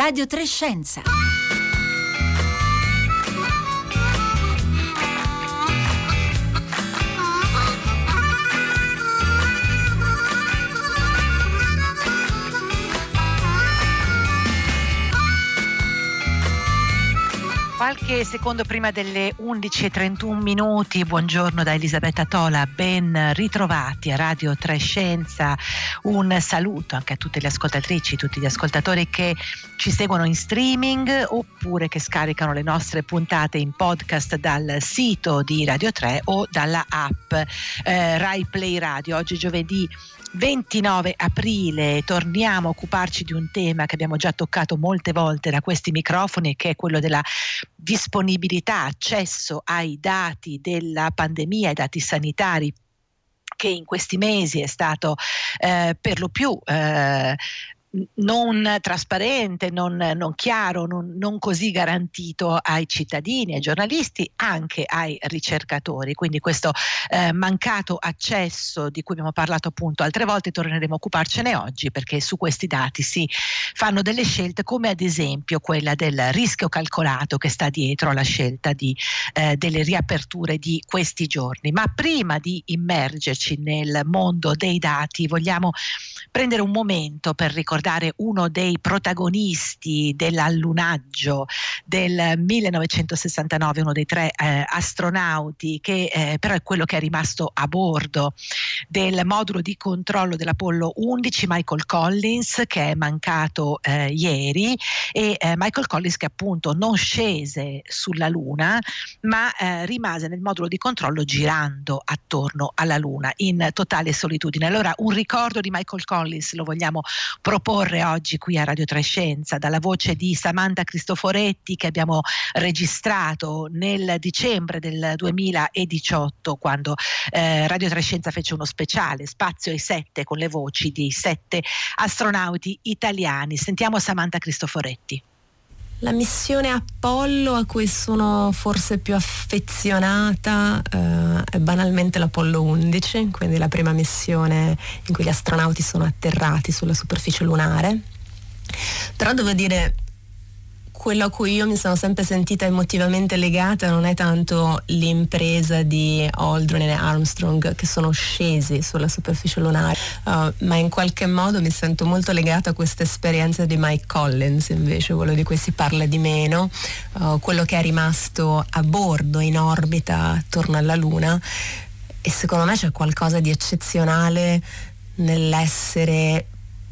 Radio Trescenza. Qualche secondo prima delle 11.31 minuti, buongiorno da Elisabetta Tola, ben ritrovati a Radio Trescenza, un saluto anche a tutte le ascoltatrici, tutti gli ascoltatori che ci seguono in streaming oppure che scaricano le nostre puntate in podcast dal sito di Radio 3 o dalla app eh, Rai Play Radio. Oggi giovedì 29 aprile torniamo a occuparci di un tema che abbiamo già toccato molte volte da questi microfoni che è quello della disponibilità, accesso ai dati della pandemia, ai dati sanitari che in questi mesi è stato eh, per lo più eh, non trasparente, non, non chiaro, non, non, così garantito ai cittadini, ai giornalisti, anche ai ricercatori. Quindi questo eh, mancato accesso di cui abbiamo parlato appunto altre volte, torneremo a occuparcene oggi perché su questi dati si fanno delle scelte come ad esempio quella del rischio calcolato che sta dietro alla scelta di, eh, delle riaperture di questi giorni. Ma prima di immergerci nel mondo dei dati vogliamo prendere un momento per ricordare ricordare uno dei protagonisti dell'allunaggio del 1969, uno dei tre eh, astronauti che eh, però è quello che è rimasto a bordo del modulo di controllo dell'Apollo 11, Michael Collins, che è mancato eh, ieri e eh, Michael Collins che appunto non scese sulla Luna ma eh, rimase nel modulo di controllo girando attorno alla Luna in totale solitudine. Allora un ricordo di Michael Collins lo vogliamo proporre proporre oggi qui a Radio Trescenza dalla voce di Samantha Cristoforetti che abbiamo registrato nel dicembre del 2018 quando eh, Radio Trescenza fece uno speciale Spazio ai sette con le voci di sette astronauti italiani. Sentiamo Samantha Cristoforetti. La missione Apollo a cui sono forse più affezionata eh, è banalmente l'Apollo 11, quindi la prima missione in cui gli astronauti sono atterrati sulla superficie lunare. Però devo dire quello a cui io mi sono sempre sentita emotivamente legata non è tanto l'impresa di Aldrin e Armstrong che sono scesi sulla superficie lunare, uh, ma in qualche modo mi sento molto legata a questa esperienza di Mike Collins, invece quello di cui si parla di meno, uh, quello che è rimasto a bordo in orbita attorno alla Luna. E secondo me c'è qualcosa di eccezionale nell'essere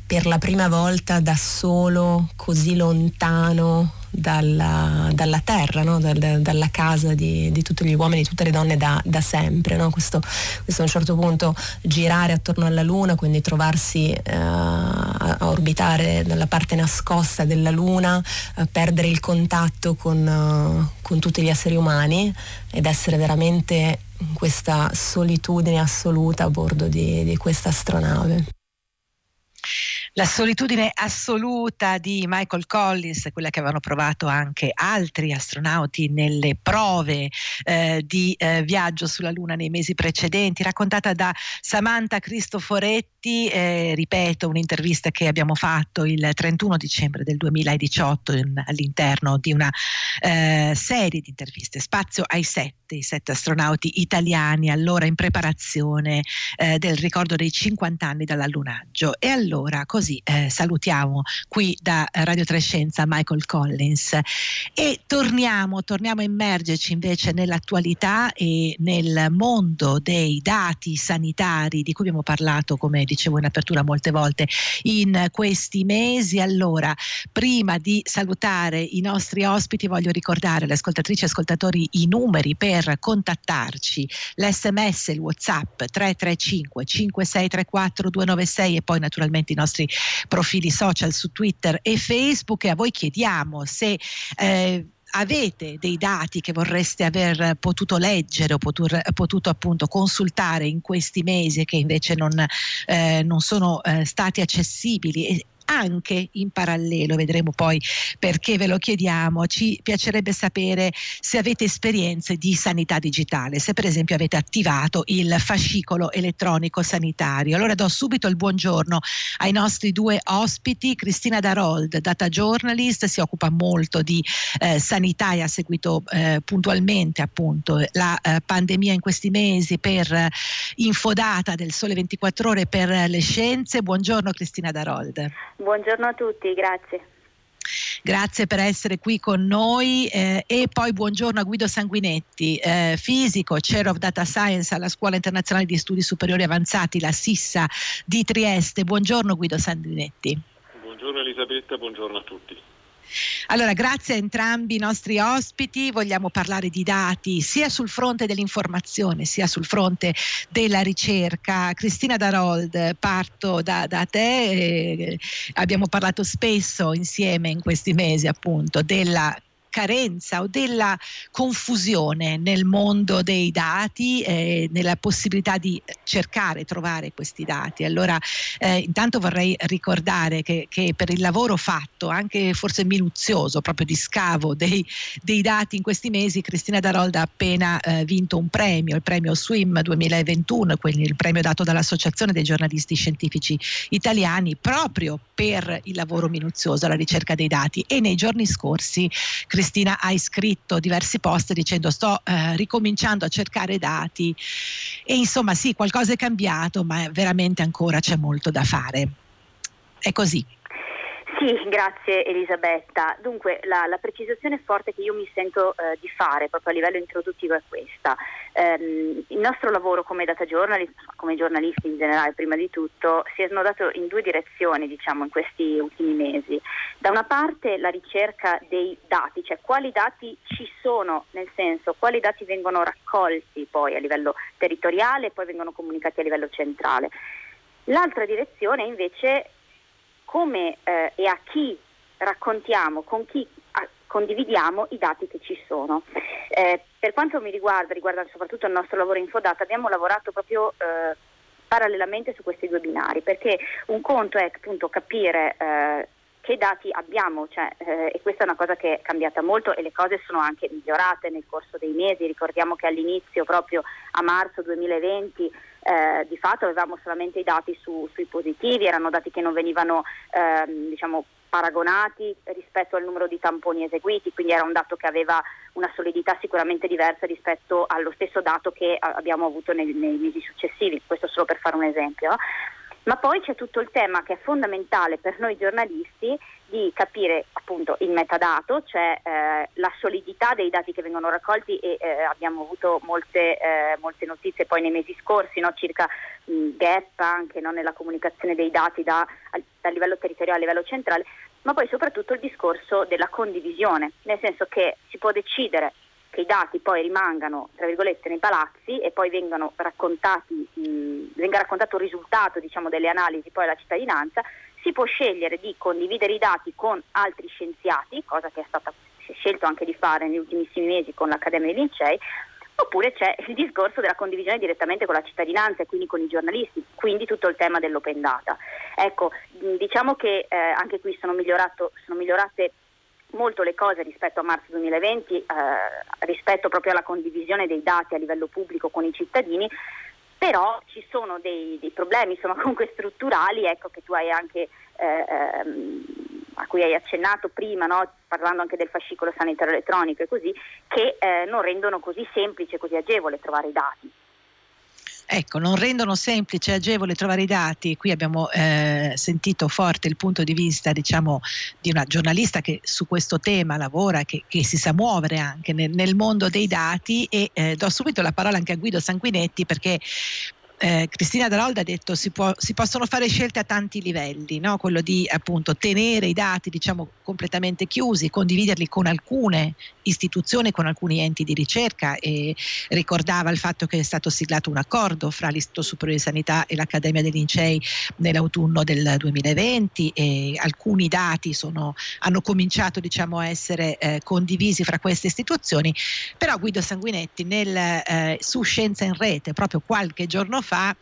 per la prima volta da solo, così lontano dalla, dalla terra, no? da, da, dalla casa di, di, tutti gli uomini, di tutte le donne da, da sempre. No? Questo, questo, a un certo punto girare attorno alla Luna, quindi trovarsi uh, a orbitare dalla parte nascosta della Luna, uh, perdere il contatto con, uh, con tutti gli esseri umani ed essere veramente in questa solitudine assoluta a bordo di, di questa astronave. La solitudine assoluta di Michael Collins, quella che avevano provato anche altri astronauti nelle prove eh, di eh, viaggio sulla Luna nei mesi precedenti, raccontata da Samantha Cristoforetti, eh, ripeto, un'intervista che abbiamo fatto il 31 dicembre del 2018 in, all'interno di una eh, serie di interviste, Spazio ai sette, i sette astronauti italiani allora in preparazione eh, del ricordo dei 50 anni dall'allunaggio. E allora così eh, salutiamo qui da Radio Trescenza Michael Collins e torniamo, torniamo a immergerci invece nell'attualità e nel mondo dei dati sanitari di cui abbiamo parlato, come dicevo in apertura molte volte in questi mesi. Allora, prima di salutare i nostri ospiti voglio ricordare alle ascoltatrici e ascoltatori i numeri per contattarci, l'SMS, il WhatsApp 335 5634 296 e poi naturalmente i nostri profili social su Twitter e Facebook e a voi chiediamo se eh, avete dei dati che vorreste aver potuto leggere o potur, potuto appunto consultare in questi mesi e che invece non, eh, non sono eh, stati accessibili anche in parallelo, vedremo poi perché ve lo chiediamo, ci piacerebbe sapere se avete esperienze di sanità digitale, se per esempio avete attivato il fascicolo elettronico sanitario. Allora do subito il buongiorno ai nostri due ospiti, Cristina Darold, data journalist, si occupa molto di eh, sanità e ha seguito eh, puntualmente appunto la eh, pandemia in questi mesi per eh, Infodata del Sole 24 ore per le scienze. Buongiorno Cristina Darold. Buongiorno a tutti, grazie. Grazie per essere qui con noi eh, e poi buongiorno a Guido Sanguinetti, eh, fisico, Chair of Data Science alla Scuola Internazionale di Studi Superiori Avanzati, la SISSA di Trieste. Buongiorno Guido Sanguinetti. Buongiorno Elisabetta, buongiorno a tutti. Allora, grazie a entrambi i nostri ospiti, vogliamo parlare di dati sia sul fronte dell'informazione sia sul fronte della ricerca. Cristina Darold, parto da, da te, eh, abbiamo parlato spesso insieme in questi mesi appunto della carenza o della confusione nel mondo dei dati, eh, nella possibilità di cercare, trovare questi dati. Allora, eh, intanto vorrei ricordare che, che, per il lavoro fatto, anche forse minuzioso, proprio di scavo dei, dei dati in questi mesi, Cristina Darolda ha appena eh, vinto un premio, il premio SWIM 2021, quindi il premio dato dall'Associazione dei giornalisti scientifici italiani, proprio per il lavoro minuzioso, la ricerca dei dati. E nei giorni scorsi Cristina hai scritto diversi post dicendo sto eh, ricominciando a cercare dati e insomma sì, qualcosa è cambiato, ma veramente ancora c'è molto da fare. È così. Sì, grazie Elisabetta. Dunque la, la, precisazione forte che io mi sento eh, di fare proprio a livello introduttivo è questa. Um, il nostro lavoro come data journalist, come giornalisti in generale prima di tutto, si è snodato in due direzioni diciamo in questi ultimi mesi. Da una parte la ricerca dei dati, cioè quali dati ci sono, nel senso quali dati vengono raccolti poi a livello territoriale e poi vengono comunicati a livello centrale. L'altra direzione invece come eh, e a chi raccontiamo, con chi a, condividiamo i dati che ci sono. Eh, per quanto mi riguarda, riguarda soprattutto il nostro lavoro in Fodata, abbiamo lavorato proprio eh, parallelamente su questi due binari, perché un conto è appunto capire eh, che dati abbiamo, cioè, eh, e questa è una cosa che è cambiata molto e le cose sono anche migliorate nel corso dei mesi, ricordiamo che all'inizio, proprio a marzo 2020, eh, di fatto avevamo solamente i dati su, sui positivi, erano dati che non venivano ehm, diciamo, paragonati rispetto al numero di tamponi eseguiti, quindi era un dato che aveva una solidità sicuramente diversa rispetto allo stesso dato che abbiamo avuto nei, nei mesi successivi, questo solo per fare un esempio. Ma poi c'è tutto il tema che è fondamentale per noi giornalisti di capire appunto il metadato, cioè eh, la solidità dei dati che vengono raccolti e eh, abbiamo avuto molte, eh, molte, notizie poi nei mesi scorsi no, circa mh, gap anche no, nella comunicazione dei dati da, da livello territoriale a livello centrale, ma poi soprattutto il discorso della condivisione, nel senso che si può decidere che i dati poi rimangano tra virgolette nei palazzi e poi vengano raccontati, mh, venga raccontato il risultato diciamo, delle analisi poi alla cittadinanza, si può scegliere di condividere i dati con altri scienziati, cosa che è stata scelto anche di fare negli ultimissimi mesi con l'Accademia dei Lincei, oppure c'è il discorso della condivisione direttamente con la cittadinanza e quindi con i giornalisti, quindi tutto il tema dell'open data. Ecco, diciamo che eh, anche qui sono, sono migliorate molto le cose rispetto a marzo 2020, eh, rispetto proprio alla condivisione dei dati a livello pubblico con i cittadini, però ci sono dei, dei problemi insomma, comunque strutturali ecco, anche, eh, ehm, a cui hai accennato prima, no? parlando anche del fascicolo sanitario elettronico e così, che eh, non rendono così semplice, così agevole trovare i dati. Ecco, non rendono semplice e agevole trovare i dati. Qui abbiamo eh, sentito forte il punto di vista, diciamo, di una giornalista che su questo tema lavora, che, che si sa muovere anche nel, nel mondo dei dati e eh, do subito la parola anche a Guido Sanguinetti perché eh, Cristina Darolda ha detto si, può, si possono fare scelte a tanti livelli, no? quello di appunto tenere i dati diciamo, completamente chiusi, condividerli con alcune istituzioni, con alcuni enti di ricerca e ricordava il fatto che è stato siglato un accordo fra l'Istituto Superiore di Sanità e l'Accademia dei Lincei nell'autunno del 2020 e alcuni dati sono, hanno cominciato diciamo, a essere eh, condivisi fra queste istituzioni, però Guido Sanguinetti nel, eh, su Scienza in Rete proprio qualche giorno fa fa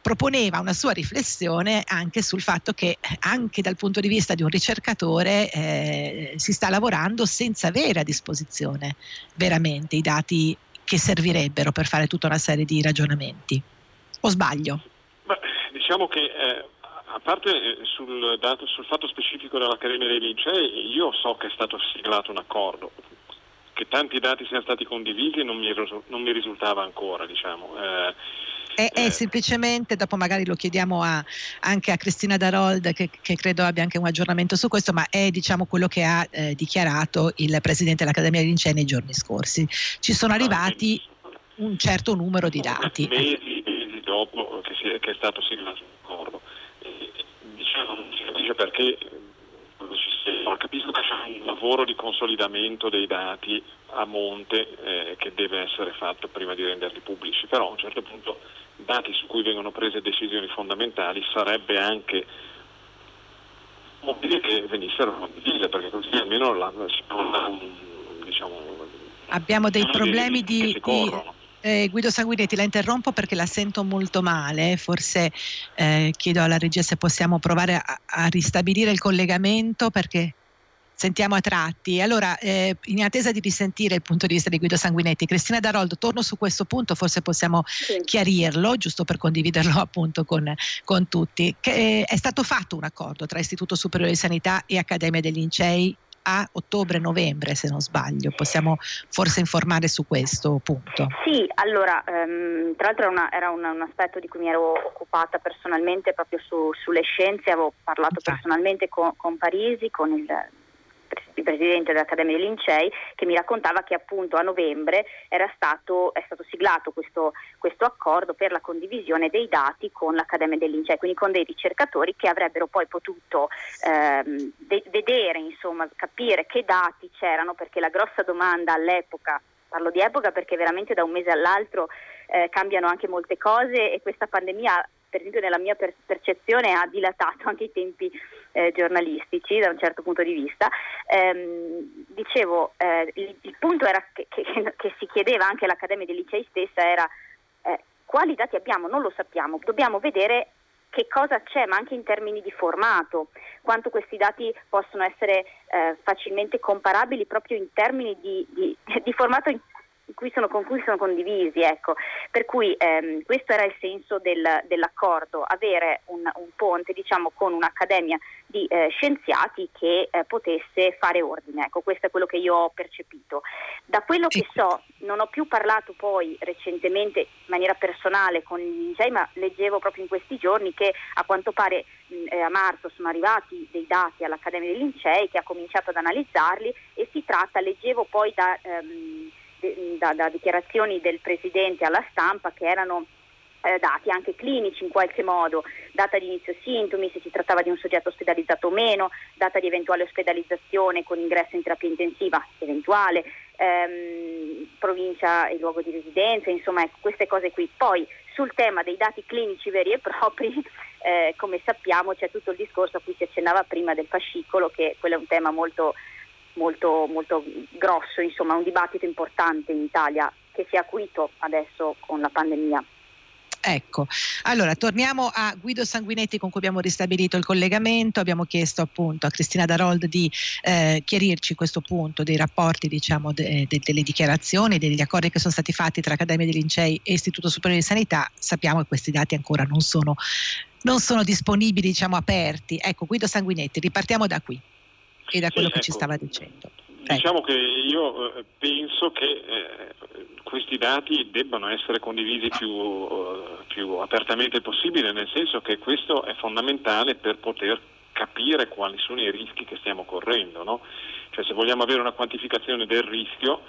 proponeva una sua riflessione anche sul fatto che anche dal punto di vista di un ricercatore eh, si sta lavorando senza avere a disposizione veramente i dati che servirebbero per fare tutta una serie di ragionamenti. O sbaglio? Beh, diciamo che eh, a parte eh, sul, dato, sul, fatto specifico dell'Accademia dei Lincei, io so che è stato siglato un accordo. Che tanti dati siano stati condivisi non mi, non mi risultava ancora, diciamo. Eh, è, è, eh. semplicemente, dopo magari lo chiediamo a, anche a Cristina Darold che, che, credo abbia anche un aggiornamento su questo, ma è diciamo quello che ha eh, dichiarato il Presidente dell'Accademia dei Lincei nei giorni scorsi. Ci sono arrivati un certo numero di dati. Mesi, mesi dopo che, si, che, è stato siglato l'accordo. Diciamo, non si capisce perché capisco che c'è un lavoro di consolidamento dei dati a monte eh, che deve essere fatto prima di renderli pubblici, però a un certo punto dati su cui vengono prese decisioni fondamentali sarebbe anche utile che venissero condivise perché così almeno la, si può diciamo, abbiamo dei problemi di, di eh, Guido Sanguinetti la interrompo perché la sento molto male forse eh, chiedo alla regia se possiamo provare a, a ristabilire il collegamento perché sentiamo a tratti. Allora, eh, in attesa di risentire il punto di vista di Guido Sanguinetti, Cristina Daroldo, torno su questo punto, forse possiamo sì. chiarirlo, giusto per condividerlo appunto con, con tutti. Che, eh, è stato fatto un accordo tra Istituto Superiore di Sanità e Accademia degli Lincei a ottobre-novembre, se non sbaglio. Possiamo forse informare su questo punto? Sì, allora, um, tra l'altro era, una, era un, un, aspetto di cui mi ero occupata personalmente proprio su, sulle scienze, avevo parlato Infatti. personalmente con, con Parisi, con il il presidente dell'Accademia dei Lincei, che mi raccontava che appunto a novembre stato, è stato siglato questo, questo, accordo per la condivisione dei dati con l'Accademia dei Lincei, quindi con dei ricercatori che avrebbero poi potuto ehm, de- vedere, insomma, capire che dati c'erano, perché la grossa domanda all'epoca, parlo di epoca perché veramente da un mese all'altro eh, cambiano anche molte cose e questa pandemia per esempio nella mia percezione ha dilatato anche i tempi eh, giornalistici da un certo punto di vista. Ehm, dicevo, eh, il, il, punto che, che, che, si chiedeva anche all'Accademia dei Licei stessa era eh, quali dati abbiamo, non lo sappiamo, dobbiamo vedere che cosa c'è, ma anche in termini di formato, quanto questi dati possono essere eh, facilmente comparabili proprio in termini di, di, di formato cui sono, con cui sono condivisi. Ecco. Per cui ehm, questo era il senso del, dell'accordo, avere un, un ponte diciamo, con un'accademia di eh, scienziati che eh, potesse fare ordine. Ecco, questo è quello che io ho percepito. Da quello che so, non ho più parlato poi recentemente in maniera personale con gli licei, ma leggevo proprio in questi giorni che a quanto pare mh, eh, a marzo sono arrivati dei dati all'Accademia dei Lincei che ha cominciato ad analizzarli e si tratta, leggevo poi da... Ehm, da, da dichiarazioni del Presidente alla stampa che erano eh, dati anche clinici in qualche modo, data di inizio sintomi, se si trattava di un soggetto ospedalizzato o meno, data di eventuale ospedalizzazione con ingresso in terapia intensiva eventuale, ehm, provincia e luogo di residenza, insomma ecco, queste cose qui. Poi sul tema dei dati clinici veri e propri, eh, come sappiamo c'è tutto il discorso a cui si accennava prima del fascicolo, che quello è un tema molto molto, molto grosso, insomma un dibattito importante in Italia che si è acuito adesso con la pandemia. Ecco, allora torniamo a Guido Sanguinetti con cui abbiamo ristabilito il collegamento, abbiamo chiesto appunto a Cristina Darold di eh, chiarirci questo punto dei rapporti, diciamo, de, de, delle dichiarazioni, degli accordi che sono stati fatti tra Accademia dei Lincei e Istituto Superiore di Sanità, sappiamo che questi dati ancora non sono, non sono disponibili, diciamo, aperti. Ecco, Guido Sanguinetti, ripartiamo da qui e da quello sì, che ecco, ci stava dicendo. Diciamo che io eh, penso che eh, questi dati debbano essere condivisi più, uh, più, apertamente possibile, nel senso che questo è fondamentale per poter capire quali sono i rischi che stiamo correndo. No? Cioè, se vogliamo avere una quantificazione del rischio,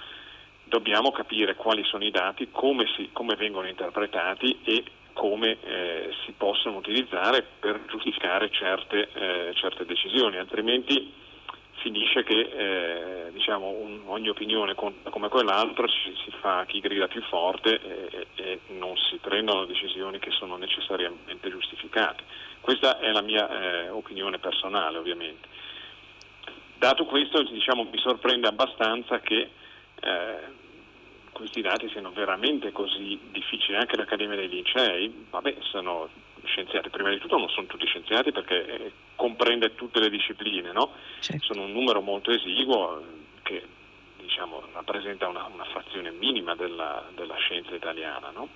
dobbiamo capire quali sono i dati, come, si, come vengono interpretati e come eh, si possono utilizzare per giustificare certe, eh, certe decisioni, altrimenti finisce che eh, diciamo, un, ogni opinione conta come quell'altra, si, si, fa chi grida più forte e, e, non si prendono decisioni che sono necessariamente giustificate. Questa è la mia eh, opinione personale ovviamente. Dato questo diciamo, mi sorprende abbastanza che eh, questi dati siano veramente così difficili. Anche l'Accademia dei Lincei, vabbè, sono scienziati, prima di tutto non sono tutti scienziati perché eh, comprende tutte le discipline, no? certo. sono un numero molto esiguo eh, che diciamo, rappresenta una, una, frazione minima della, della scienza italiana. No?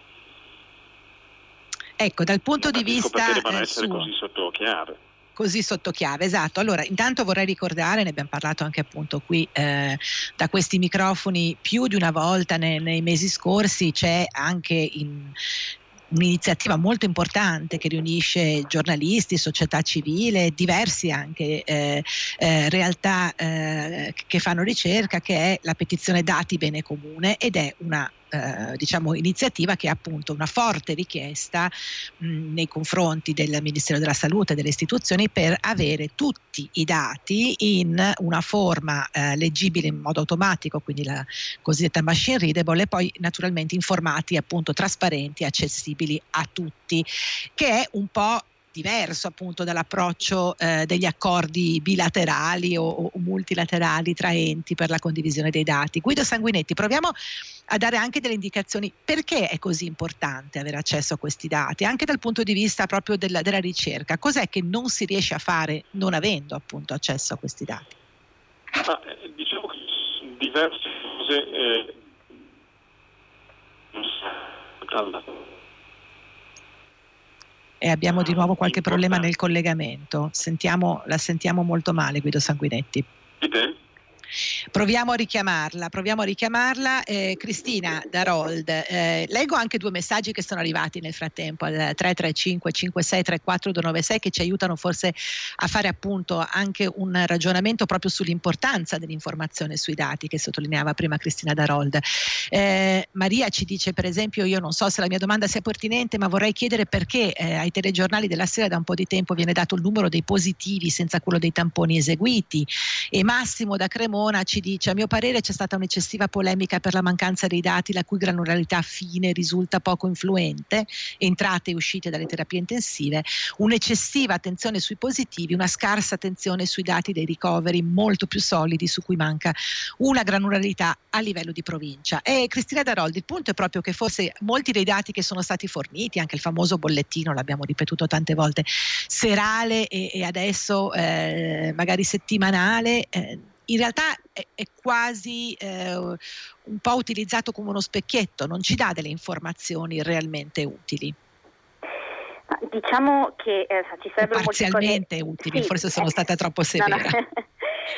Ecco, dal punto non di vista... Perché debbano eh, essere suo. così sotto chiave così sotto chiave, esatto. Allora, intanto vorrei ricordare, ne abbiamo parlato anche appunto qui eh, da questi microfoni più di una volta nei, nei mesi scorsi, c'è anche in, un'iniziativa molto importante che riunisce giornalisti, società civile, diversi anche eh, eh, realtà eh, che fanno ricerca, che è la petizione Dati Bene Comune ed è una eh, diciamo, iniziativa che ha appunto una forte richiesta mh, nei confronti del Ministero della Salute e delle istituzioni per avere tutti i dati in una forma eh, leggibile in modo automatico, quindi la cosiddetta machine readable e poi naturalmente in formati appunto trasparenti accessibili a tutti, che è un po' diverso appunto dall'approccio eh, degli accordi bilaterali o, o, multilaterali tra enti per la condivisione dei dati. Guido Sanguinetti, proviamo a dare anche delle indicazioni perché è così importante avere accesso a questi dati, anche dal punto di vista proprio della, della ricerca. Cos'è che non si riesce a fare non avendo appunto accesso a questi dati? Ma, eh, diciamo che diverse cose eh, e abbiamo di nuovo qualche problema nel collegamento. Sentiamo, la sentiamo molto male, Guido Sanguinetti. Proviamo a richiamarla, proviamo a richiamarla. Eh, Cristina Darold, eh, leggo anche due messaggi che sono arrivati nel frattempo al 335 5634 296 che ci aiutano forse a fare appunto anche un ragionamento proprio sull'importanza dell'informazione sui dati che sottolineava prima Cristina Darold. Eh, Maria ci dice per esempio, io non so se la mia domanda sia pertinente, ma vorrei chiedere perché eh, ai telegiornali della sera da un po' di tempo viene dato il numero dei positivi senza quello dei tamponi eseguiti e Massimo da Cremona Cremona ci dice a mio parere c'è stata un'eccessiva polemica per la mancanza dei dati la cui granularità fine risulta poco influente, entrate e uscite dalle terapie intensive, un'eccessiva attenzione sui positivi, una scarsa attenzione sui dati dei ricoveri molto più solidi su cui manca una granularità a livello di provincia. E Cristina Daroldi, il punto è proprio che forse molti dei dati che sono stati forniti, anche il famoso bollettino, l'abbiamo ripetuto tante volte, serale e, e adesso eh, magari settimanale, eh, in realtà è, è quasi eh, un po' utilizzato come uno specchietto, non ci dà delle informazioni realmente utili. Diciamo che eh, ci sarebbero parzialmente cose... utili, sì, forse sono stata troppo severa. No, no.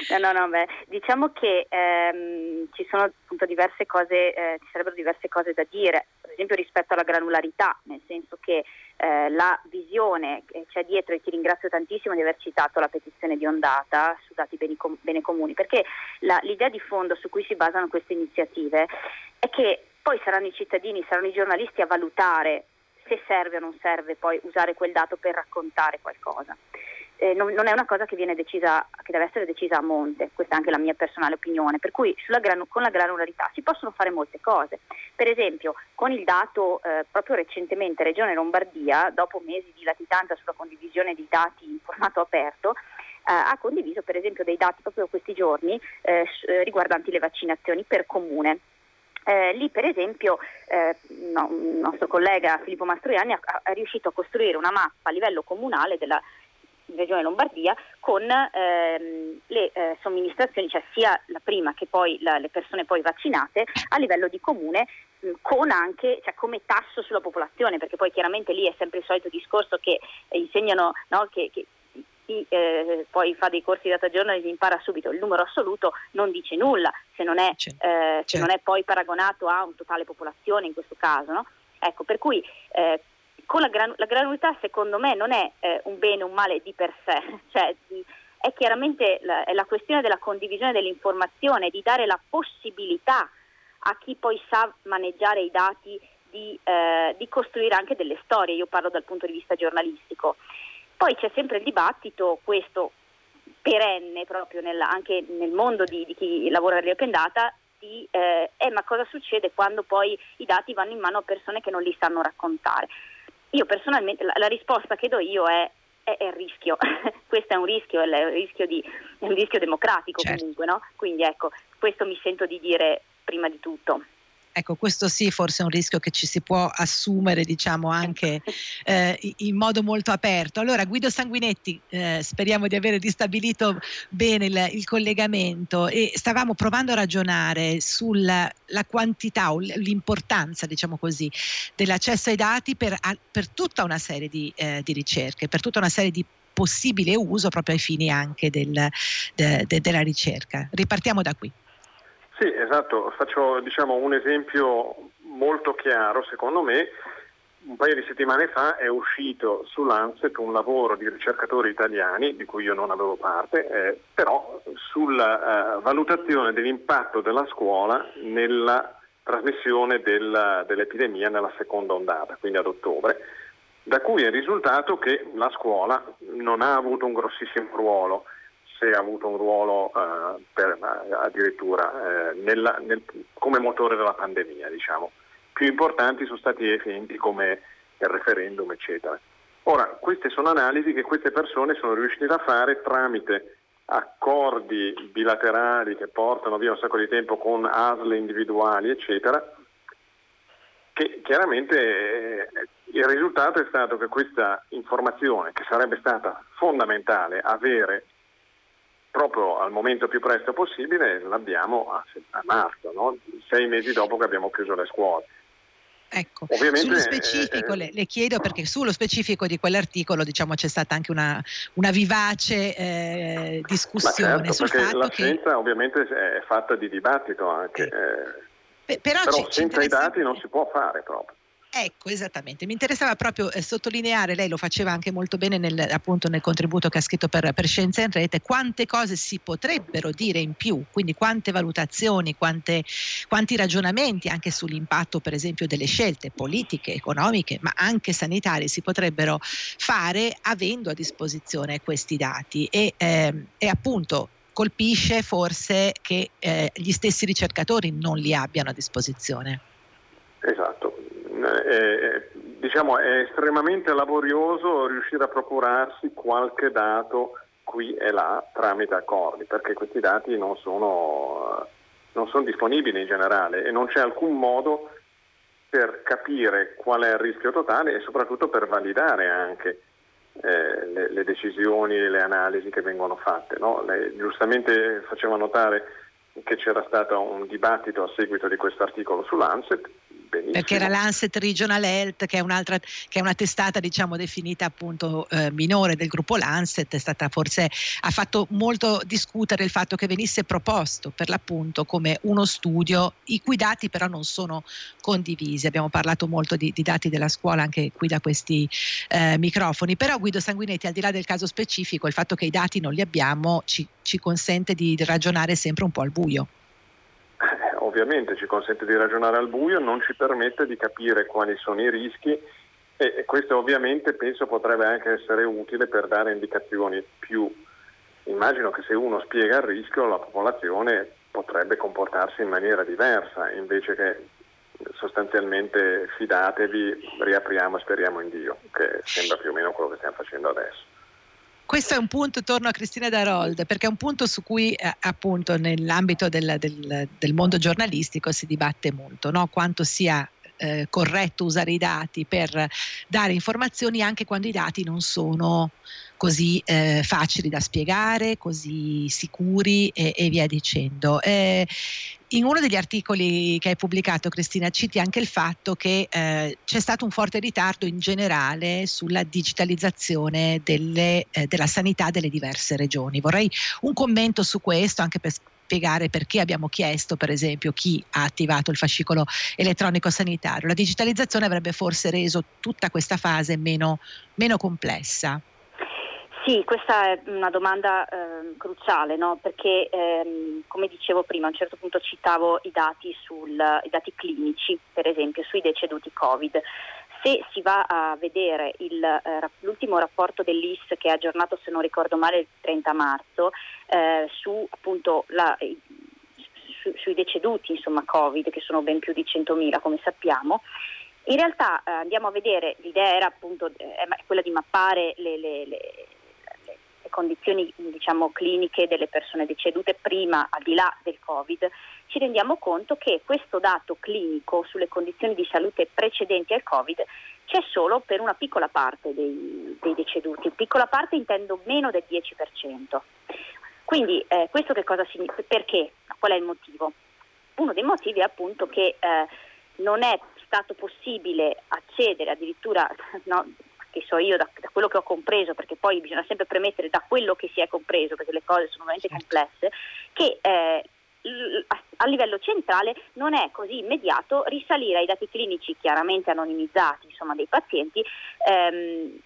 No, no, no, beh, diciamo che ehm, ci sono appunto diverse cose, eh, ci sarebbero diverse cose da dire, esempio rispetto alla granularità, nel senso che eh, la visione che c'è dietro, e ti ringrazio tantissimo di aver citato la petizione di Ondata su dati beni, com- bene comuni, perché la, l'idea di fondo su cui si basano queste iniziative è che poi saranno i cittadini, saranno i giornalisti a valutare se serve o non serve poi usare quel dato per raccontare qualcosa eh, non, non, è una cosa che viene decisa, che deve essere decisa a monte, questa è anche la mia personale opinione, per cui granu- con la granularità si possono fare molte cose. Per esempio, con il dato eh, proprio recentemente Regione Lombardia, dopo mesi di latitanza sulla condivisione di dati in formato aperto, eh, ha condiviso per esempio dei dati proprio questi giorni eh, eh, riguardanti le vaccinazioni per comune. Eh, lì per esempio eh, no, il nostro collega Filippo Mastroianni ha, ha, riuscito a costruire una mappa a livello comunale della Regione Lombardia con ehm, le eh, somministrazioni, cioè sia la prima che poi la, le persone poi vaccinate a livello di comune mh, con anche cioè, come tasso sulla popolazione, perché poi chiaramente lì è sempre il solito discorso che eh, insegnano no, che, che chi eh, poi fa dei corsi di data journalism impara subito il numero assoluto non dice nulla se non è, eh, se non è poi paragonato a un totale popolazione in questo caso. No? Ecco, per cui eh, con la, gran- la, granularità secondo me non è eh, un bene o un male di per sé, cioè, è chiaramente la, è la questione della condivisione dell'informazione, di dare la possibilità a chi poi sa maneggiare i dati di, eh, di costruire anche delle storie, io parlo dal punto di vista giornalistico. Poi c'è sempre il dibattito, questo perenne proprio nel, anche nel mondo di, di chi lavora nell'open data, di eh, eh, ma cosa succede quando poi i dati vanno in mano a persone che non li sanno raccontare. Io personalmente la, la risposta che do io è è, il rischio, questo è un rischio, è un rischio, di, è un rischio democratico certo. comunque, no? Quindi ecco, questo mi sento di dire prima di tutto. Ecco, questo sì, forse è un rischio che ci si può assumere, diciamo, anche eh, in modo molto aperto. Allora, Guido Sanguinetti, eh, speriamo di avere ristabilito bene il, il, collegamento e stavamo provando a ragionare sulla quantità o l'importanza, diciamo così, dell'accesso ai dati per, per tutta una serie di, eh, di ricerche, per tutta una serie di possibile uso proprio ai fini anche del, de, de, della ricerca. Ripartiamo da qui. Sì, esatto, faccio diciamo, un esempio molto chiaro, secondo me. Un paio di settimane fa è uscito su Lancet un lavoro di ricercatori italiani, di cui io non avevo parte, eh, però sulla eh, valutazione dell'impatto della scuola nella trasmissione del, dell'epidemia nella seconda ondata, quindi ad ottobre, da cui è risultato che la scuola non ha avuto un grossissimo ruolo se ha avuto un ruolo eh, per, addirittura eh, nella, nel, come motore della pandemia. Diciamo. Più importanti sono stati eventi come il referendum, eccetera. Ora, queste sono analisi che queste persone sono riuscite a fare tramite accordi bilaterali che portano via un sacco di tempo con ASL individuali, eccetera, che chiaramente eh, il risultato è stato che questa informazione, che sarebbe stata fondamentale avere proprio al momento più presto possibile l'abbiamo a, a marzo, no? sei mesi dopo che abbiamo chiuso le scuole. Ecco, Ovviamente, sullo specifico eh, le, le, chiedo perché sullo specifico di quell'articolo diciamo, c'è stata anche una, una vivace eh, discussione certo, sul fatto la che... scienza ovviamente è fatta di dibattito anche, eh. eh, però, però senza i dati non si può fare proprio. Ecco, esattamente. Mi interessava proprio eh, sottolineare, lei lo faceva anche molto bene nel, appunto nel contributo che ha scritto per, per Scienza in Rete, quante cose si potrebbero dire in più, quindi quante valutazioni, quante, quanti ragionamenti anche sull'impatto per esempio delle scelte politiche, economiche, ma anche sanitarie si potrebbero fare avendo a disposizione questi dati. E, eh, e appunto colpisce forse che eh, gli stessi ricercatori non li abbiano a disposizione. Esatto, è, diciamo, è estremamente laborioso riuscire a procurarsi qualche dato qui e là tramite accordi, perché questi dati non sono, non sono disponibili in generale e non c'è alcun modo per capire qual è il rischio totale e soprattutto per validare anche eh, le, le, decisioni e le analisi che vengono fatte. No? Lei giustamente faceva notare che c'era stato un dibattito a seguito di questo articolo su Lancet benissimo. Perché era l'Anset Regional Health, che è, che è una testata diciamo, definita appunto eh, minore del gruppo Lancet, è stata forse, ha fatto molto discutere il fatto che venisse proposto per l'appunto come uno studio i cui dati però non sono condivisi. Abbiamo parlato molto di, di dati della scuola anche qui da questi eh, microfoni, però Guido Sanguinetti al di là del caso specifico, il fatto che i dati non li abbiamo ci, ci consente di ragionare sempre un po' al buio ovviamente ci consente di ragionare al buio, non ci permette di capire quali sono i rischi e questo ovviamente penso potrebbe anche essere utile per dare indicazioni più. Immagino che se uno spiega il rischio la popolazione potrebbe comportarsi in maniera diversa invece che sostanzialmente fidatevi, riapriamo e speriamo in Dio, che sembra più o meno quello che stiamo facendo adesso. Questo è un punto, torno a Cristina Darold, perché è un punto su cui eh, appunto nell'ambito del, del, del, mondo giornalistico si dibatte molto, no? quanto sia eh, corretto usare i dati per dare informazioni anche quando i dati non sono così eh, facili da spiegare, così sicuri e, e via dicendo. Eh, in uno degli articoli che hai pubblicato, Cristina, citi anche il fatto che eh, c'è stato un forte ritardo in generale sulla digitalizzazione delle, eh, della sanità delle diverse regioni. Vorrei un commento su questo, anche per spiegare perché abbiamo chiesto, per esempio, chi ha attivato il fascicolo elettronico sanitario. La digitalizzazione avrebbe forse reso tutta questa fase meno, meno complessa. Sì, questa è una domanda eh, cruciale, no? perché ehm, come dicevo prima, a un certo punto citavo i dati, sul, i dati clinici, per esempio, sui deceduti Covid. Se si va a vedere il, eh, l'ultimo rapporto dell'IS che è aggiornato, se non ricordo male, il 30 marzo, eh, su appunto la, su, sui deceduti insomma, Covid, che sono ben più di 100.000 come sappiamo, in realtà eh, andiamo a vedere, l'idea era appunto eh, quella di mappare le, le, le condizioni diciamo, cliniche delle persone decedute prima, al di là del Covid, ci rendiamo conto che questo dato clinico sulle condizioni di salute precedenti al Covid c'è solo per una piccola parte dei, dei deceduti, piccola parte intendo meno del 10%. Quindi eh, questo che cosa significa? Perché? Qual è il motivo? Uno dei motivi è appunto che eh, non è stato possibile accedere addirittura, no, che so io da, da, quello che ho compreso, perché poi bisogna sempre premettere da quello che si è compreso, perché le cose sono veramente certo. complesse, che eh, a livello centrale non è così immediato risalire ai dati clinici chiaramente anonimizzati insomma, dei pazienti ehm,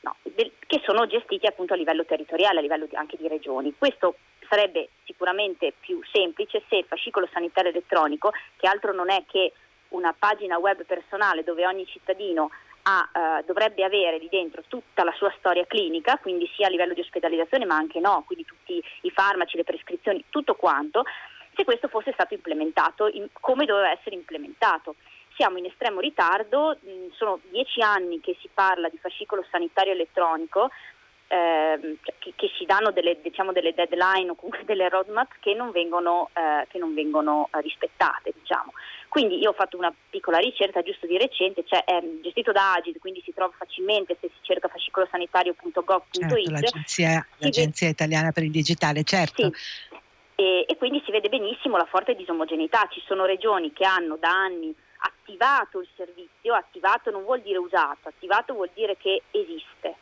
no, del, che sono gestiti appunto a livello territoriale, a livello di, anche di regioni. Questo sarebbe sicuramente più semplice se il fascicolo sanitario elettronico, che altro non è che una pagina web personale dove ogni cittadino ha, eh, dovrebbe avere lì dentro tutta la sua storia clinica, quindi sia a livello di ospedalizzazione ma anche no, quindi tutti i farmaci, le prescrizioni, tutto quanto, se questo fosse stato implementato in, come doveva essere implementato. Siamo in estremo ritardo, sono dieci anni che si parla di fascicolo sanitario elettronico, eh, che, che, si danno delle, diciamo, delle, deadline o comunque delle roadmap che non vengono, eh, che non vengono eh, rispettate. Diciamo. Quindi io ho fatto una piccola ricerca giusto di recente, cioè è gestito da Agid, quindi si trova facilmente se si cerca fascicolosanitario.gov.it. Certo, l'agenzia, l'agenzia italiana per il digitale, certo. Sì. E, e quindi si vede benissimo la forte disomogeneità. Ci sono regioni che hanno da anni attivato il servizio, attivato non vuol dire usato, attivato vuol dire che esiste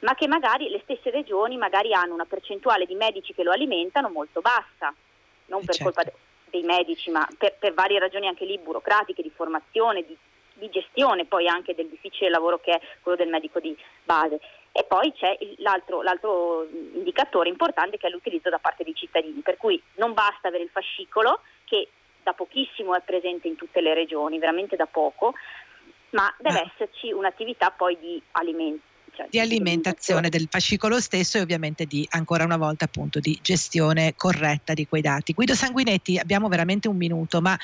ma che magari le stesse regioni magari hanno una percentuale di medici che lo alimentano molto bassa, non per certo. colpa dei medici, ma per, per, varie ragioni anche lì burocratiche, di formazione, di, di, gestione, poi anche del difficile lavoro che è quello del medico di base. E poi c'è l'altro, l'altro indicatore importante che è l'utilizzo da parte dei cittadini, per cui non basta avere il fascicolo che da pochissimo è presente in tutte le regioni, veramente da poco, ma deve ah. esserci un'attività poi di alimento di alimentazione del fascicolo stesso e ovviamente di ancora una volta appunto di gestione corretta di quei dati. Guido Sanguinetti, abbiamo veramente un minuto, ma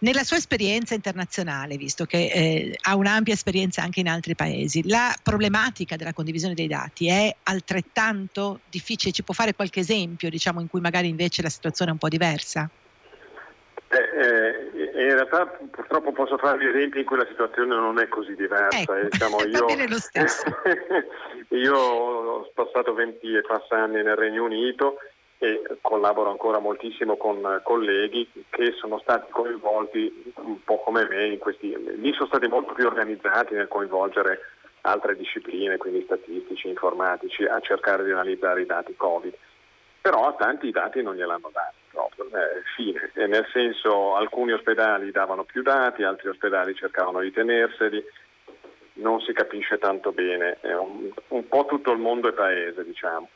nella sua esperienza internazionale, visto che eh, ha un'ampia esperienza anche in altri paesi, la problematica della condivisione dei dati è altrettanto difficile? Ci può fare qualche esempio, diciamo, in cui magari invece la situazione è un po' diversa? Eh, eh, in realtà purtroppo posso farvi esempi in cui la situazione non è così diversa. Ecco, eh, diciamo, io, io ho passato 20 e passa anni nel Regno Unito e collaboro ancora moltissimo con colleghi che sono stati coinvolti un po' come me in questi. Lì sono stati molto più organizzati nel coinvolgere altre discipline, quindi statistici, informatici, a cercare di analizzare i dati Covid. Però a tanti i dati non gliel'hanno dati eh, fine. E nel senso alcuni ospedali davano più dati, altri ospedali cercavano di tenerseli, non si capisce tanto bene, un, un po' tutto il mondo è paese, diciamo.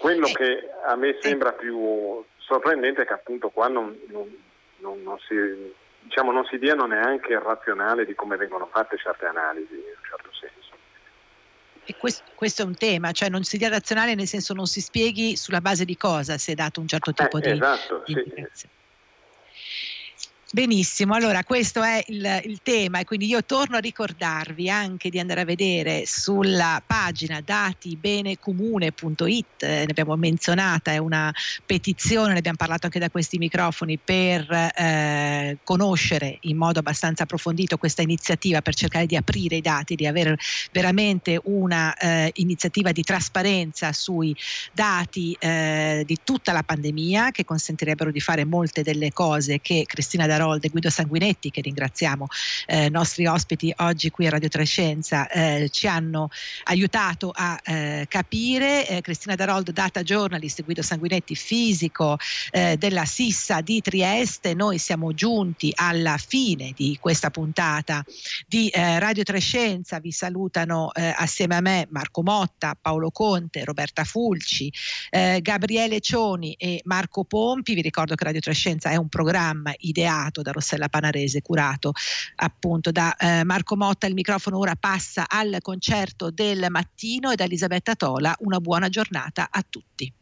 Quello che a me sembra più sorprendente è che appunto qua non, non, non, non si, diciamo, non si diano neanche il razionale di come vengono fatte certe analisi, in un certo senso. E questo, questo, è un tema, cioè non si dia razionale nel senso non si spieghi sulla base di cosa si è dato un certo tipo eh, di, esatto, di sì. Benissimo, allora questo è il, il, tema e quindi io torno a ricordarvi anche di andare a vedere sulla pagina datibenecomune.it, eh, ne abbiamo menzionata, è una petizione, ne abbiamo parlato anche da questi microfoni per eh, conoscere in modo abbastanza approfondito questa iniziativa per cercare di aprire i dati, di avere veramente una eh, iniziativa di trasparenza sui dati eh, di tutta la pandemia che consentirebbero di fare molte delle cose che Cristina Darò Harold e Guido Sanguinetti, che ringraziamo, eh, nostri ospiti oggi qui a Radio Trescenza, eh, ci hanno aiutato a eh, capire. Eh, Cristina Darold, data journalist, Guido Sanguinetti, fisico eh, della Sissa di Trieste. Noi siamo giunti alla fine di questa puntata di eh, Radio Trescenza. Vi salutano assieme a me Marco Motta, Paolo Conte, Roberta Fulci, Gabriele Cioni e Marco Pompi. Vi ricordo che Radio Trescenza è un programma ideato da Rossella Panarese, curato appunto da eh, Marco Motta. Il microfono ora passa al concerto del mattino e da Elisabetta Tola. Una buona giornata a tutti.